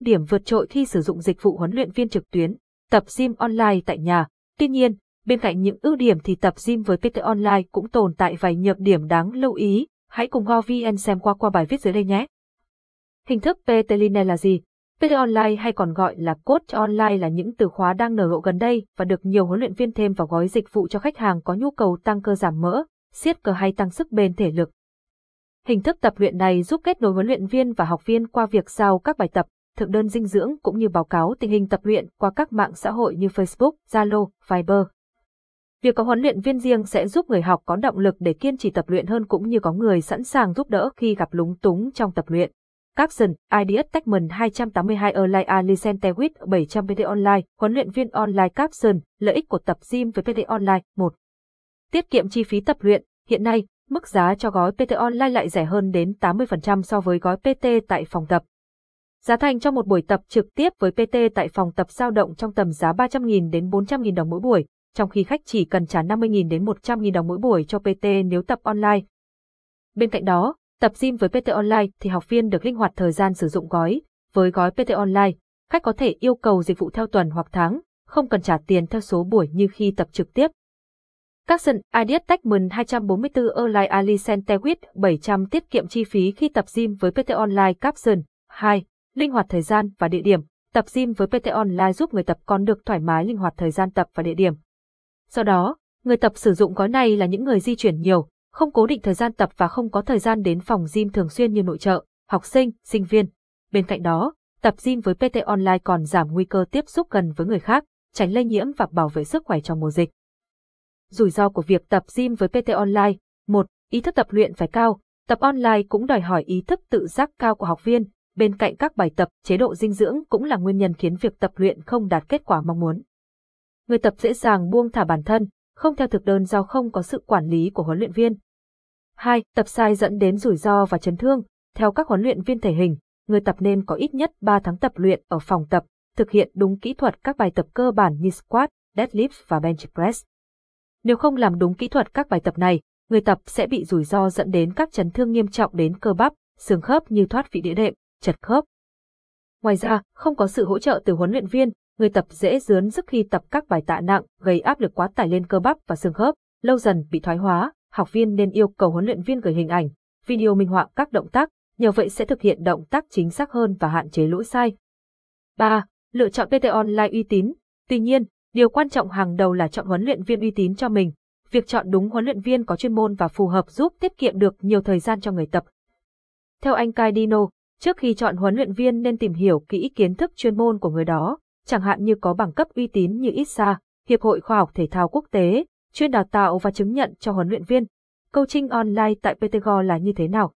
điểm vượt trội khi sử dụng dịch vụ huấn luyện viên trực tuyến, tập gym online tại nhà. Tuy nhiên, bên cạnh những ưu điểm thì tập gym với PT Online cũng tồn tại vài nhược điểm đáng lưu ý. Hãy cùng GoVN xem qua qua bài viết dưới đây nhé. Hình thức PT Line là gì? PT Online hay còn gọi là Coach Online là những từ khóa đang nở rộ gần đây và được nhiều huấn luyện viên thêm vào gói dịch vụ cho khách hàng có nhu cầu tăng cơ giảm mỡ, siết cơ hay tăng sức bền thể lực. Hình thức tập luyện này giúp kết nối huấn luyện viên và học viên qua việc giao các bài tập, thực đơn dinh dưỡng cũng như báo cáo tình hình tập luyện qua các mạng xã hội như Facebook, Zalo, Viber. Việc có huấn luyện viên riêng sẽ giúp người học có động lực để kiên trì tập luyện hơn cũng như có người sẵn sàng giúp đỡ khi gặp lúng túng trong tập luyện. Capson, ID Techman 282 Online Alicente with 700 PT Online, huấn luyện viên online Capson, lợi ích của tập gym với PT Online 1. Tiết kiệm chi phí tập luyện, hiện nay, mức giá cho gói PT Online lại rẻ hơn đến 80% so với gói PT tại phòng tập. Giá thành cho một buổi tập trực tiếp với PT tại phòng tập dao động trong tầm giá 300.000 đến 400.000 đồng mỗi buổi, trong khi khách chỉ cần trả 50.000 đến 100.000 đồng mỗi buổi cho PT nếu tập online. Bên cạnh đó, tập gym với PT Online thì học viên được linh hoạt thời gian sử dụng gói. Với gói PT Online, khách có thể yêu cầu dịch vụ theo tuần hoặc tháng, không cần trả tiền theo số buổi như khi tập trực tiếp. Các sân Ideas Techman 244 Online Ali Centewit 700 tiết kiệm chi phí khi tập gym với PT Online Capson 2. Linh hoạt thời gian và địa điểm. Tập gym với PT Online giúp người tập còn được thoải mái linh hoạt thời gian tập và địa điểm. Do đó, người tập sử dụng gói này là những người di chuyển nhiều, không cố định thời gian tập và không có thời gian đến phòng gym thường xuyên như nội trợ, học sinh, sinh viên. Bên cạnh đó, tập gym với PT Online còn giảm nguy cơ tiếp xúc gần với người khác, tránh lây nhiễm và bảo vệ sức khỏe trong mùa dịch. Rủi ro của việc tập gym với PT Online 1. Ý thức tập luyện phải cao, tập online cũng đòi hỏi ý thức tự giác cao của học viên, bên cạnh các bài tập, chế độ dinh dưỡng cũng là nguyên nhân khiến việc tập luyện không đạt kết quả mong muốn. Người tập dễ dàng buông thả bản thân, không theo thực đơn do không có sự quản lý của huấn luyện viên. 2. Tập sai dẫn đến rủi ro và chấn thương. Theo các huấn luyện viên thể hình, người tập nên có ít nhất 3 tháng tập luyện ở phòng tập, thực hiện đúng kỹ thuật các bài tập cơ bản như squat, deadlift và bench press. Nếu không làm đúng kỹ thuật các bài tập này, người tập sẽ bị rủi ro dẫn đến các chấn thương nghiêm trọng đến cơ bắp, xương khớp như thoát vị đĩa đệm, chật khớp. Ngoài ra, không có sự hỗ trợ từ huấn luyện viên, người tập dễ dướn sức khi tập các bài tạ nặng, gây áp lực quá tải lên cơ bắp và xương khớp, lâu dần bị thoái hóa, học viên nên yêu cầu huấn luyện viên gửi hình ảnh, video minh họa các động tác, nhờ vậy sẽ thực hiện động tác chính xác hơn và hạn chế lỗi sai. 3. Lựa chọn PT Online uy tín. Tuy nhiên, điều quan trọng hàng đầu là chọn huấn luyện viên uy tín cho mình. Việc chọn đúng huấn luyện viên có chuyên môn và phù hợp giúp tiết kiệm được nhiều thời gian cho người tập. Theo anh Kaidino, trước khi chọn huấn luyện viên nên tìm hiểu kỹ kiến thức chuyên môn của người đó, chẳng hạn như có bằng cấp uy tín như ISA, Hiệp hội Khoa học Thể thao Quốc tế, chuyên đào tạo và chứng nhận cho huấn luyện viên. Coaching online tại PTGO là như thế nào?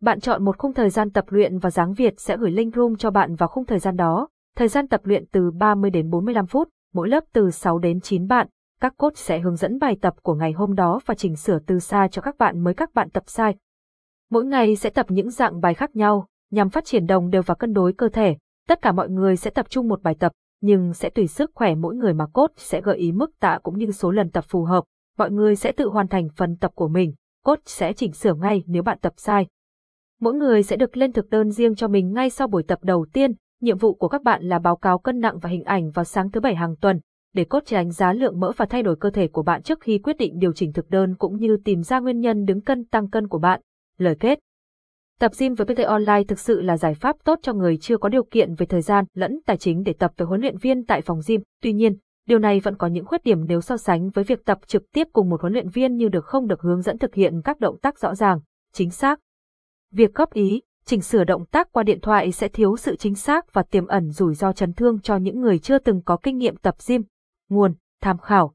Bạn chọn một khung thời gian tập luyện và Giáng Việt sẽ gửi link room cho bạn vào khung thời gian đó. Thời gian tập luyện từ 30 đến 45 phút, mỗi lớp từ 6 đến 9 bạn. Các coach sẽ hướng dẫn bài tập của ngày hôm đó và chỉnh sửa từ xa cho các bạn mới các bạn tập sai. Mỗi ngày sẽ tập những dạng bài khác nhau, nhằm phát triển đồng đều và cân đối cơ thể. Tất cả mọi người sẽ tập trung một bài tập, nhưng sẽ tùy sức khỏe mỗi người mà cốt sẽ gợi ý mức tạ cũng như số lần tập phù hợp. Mọi người sẽ tự hoàn thành phần tập của mình, cốt sẽ chỉnh sửa ngay nếu bạn tập sai. Mỗi người sẽ được lên thực đơn riêng cho mình ngay sau buổi tập đầu tiên, nhiệm vụ của các bạn là báo cáo cân nặng và hình ảnh vào sáng thứ bảy hàng tuần, để cốt đánh giá lượng mỡ và thay đổi cơ thể của bạn trước khi quyết định điều chỉnh thực đơn cũng như tìm ra nguyên nhân đứng cân tăng cân của bạn. Lời kết Tập gym với PT Online thực sự là giải pháp tốt cho người chưa có điều kiện về thời gian lẫn tài chính để tập với huấn luyện viên tại phòng gym. Tuy nhiên, điều này vẫn có những khuyết điểm nếu so sánh với việc tập trực tiếp cùng một huấn luyện viên như được không được hướng dẫn thực hiện các động tác rõ ràng, chính xác. Việc góp ý, chỉnh sửa động tác qua điện thoại sẽ thiếu sự chính xác và tiềm ẩn rủi ro chấn thương cho những người chưa từng có kinh nghiệm tập gym. Nguồn, tham khảo,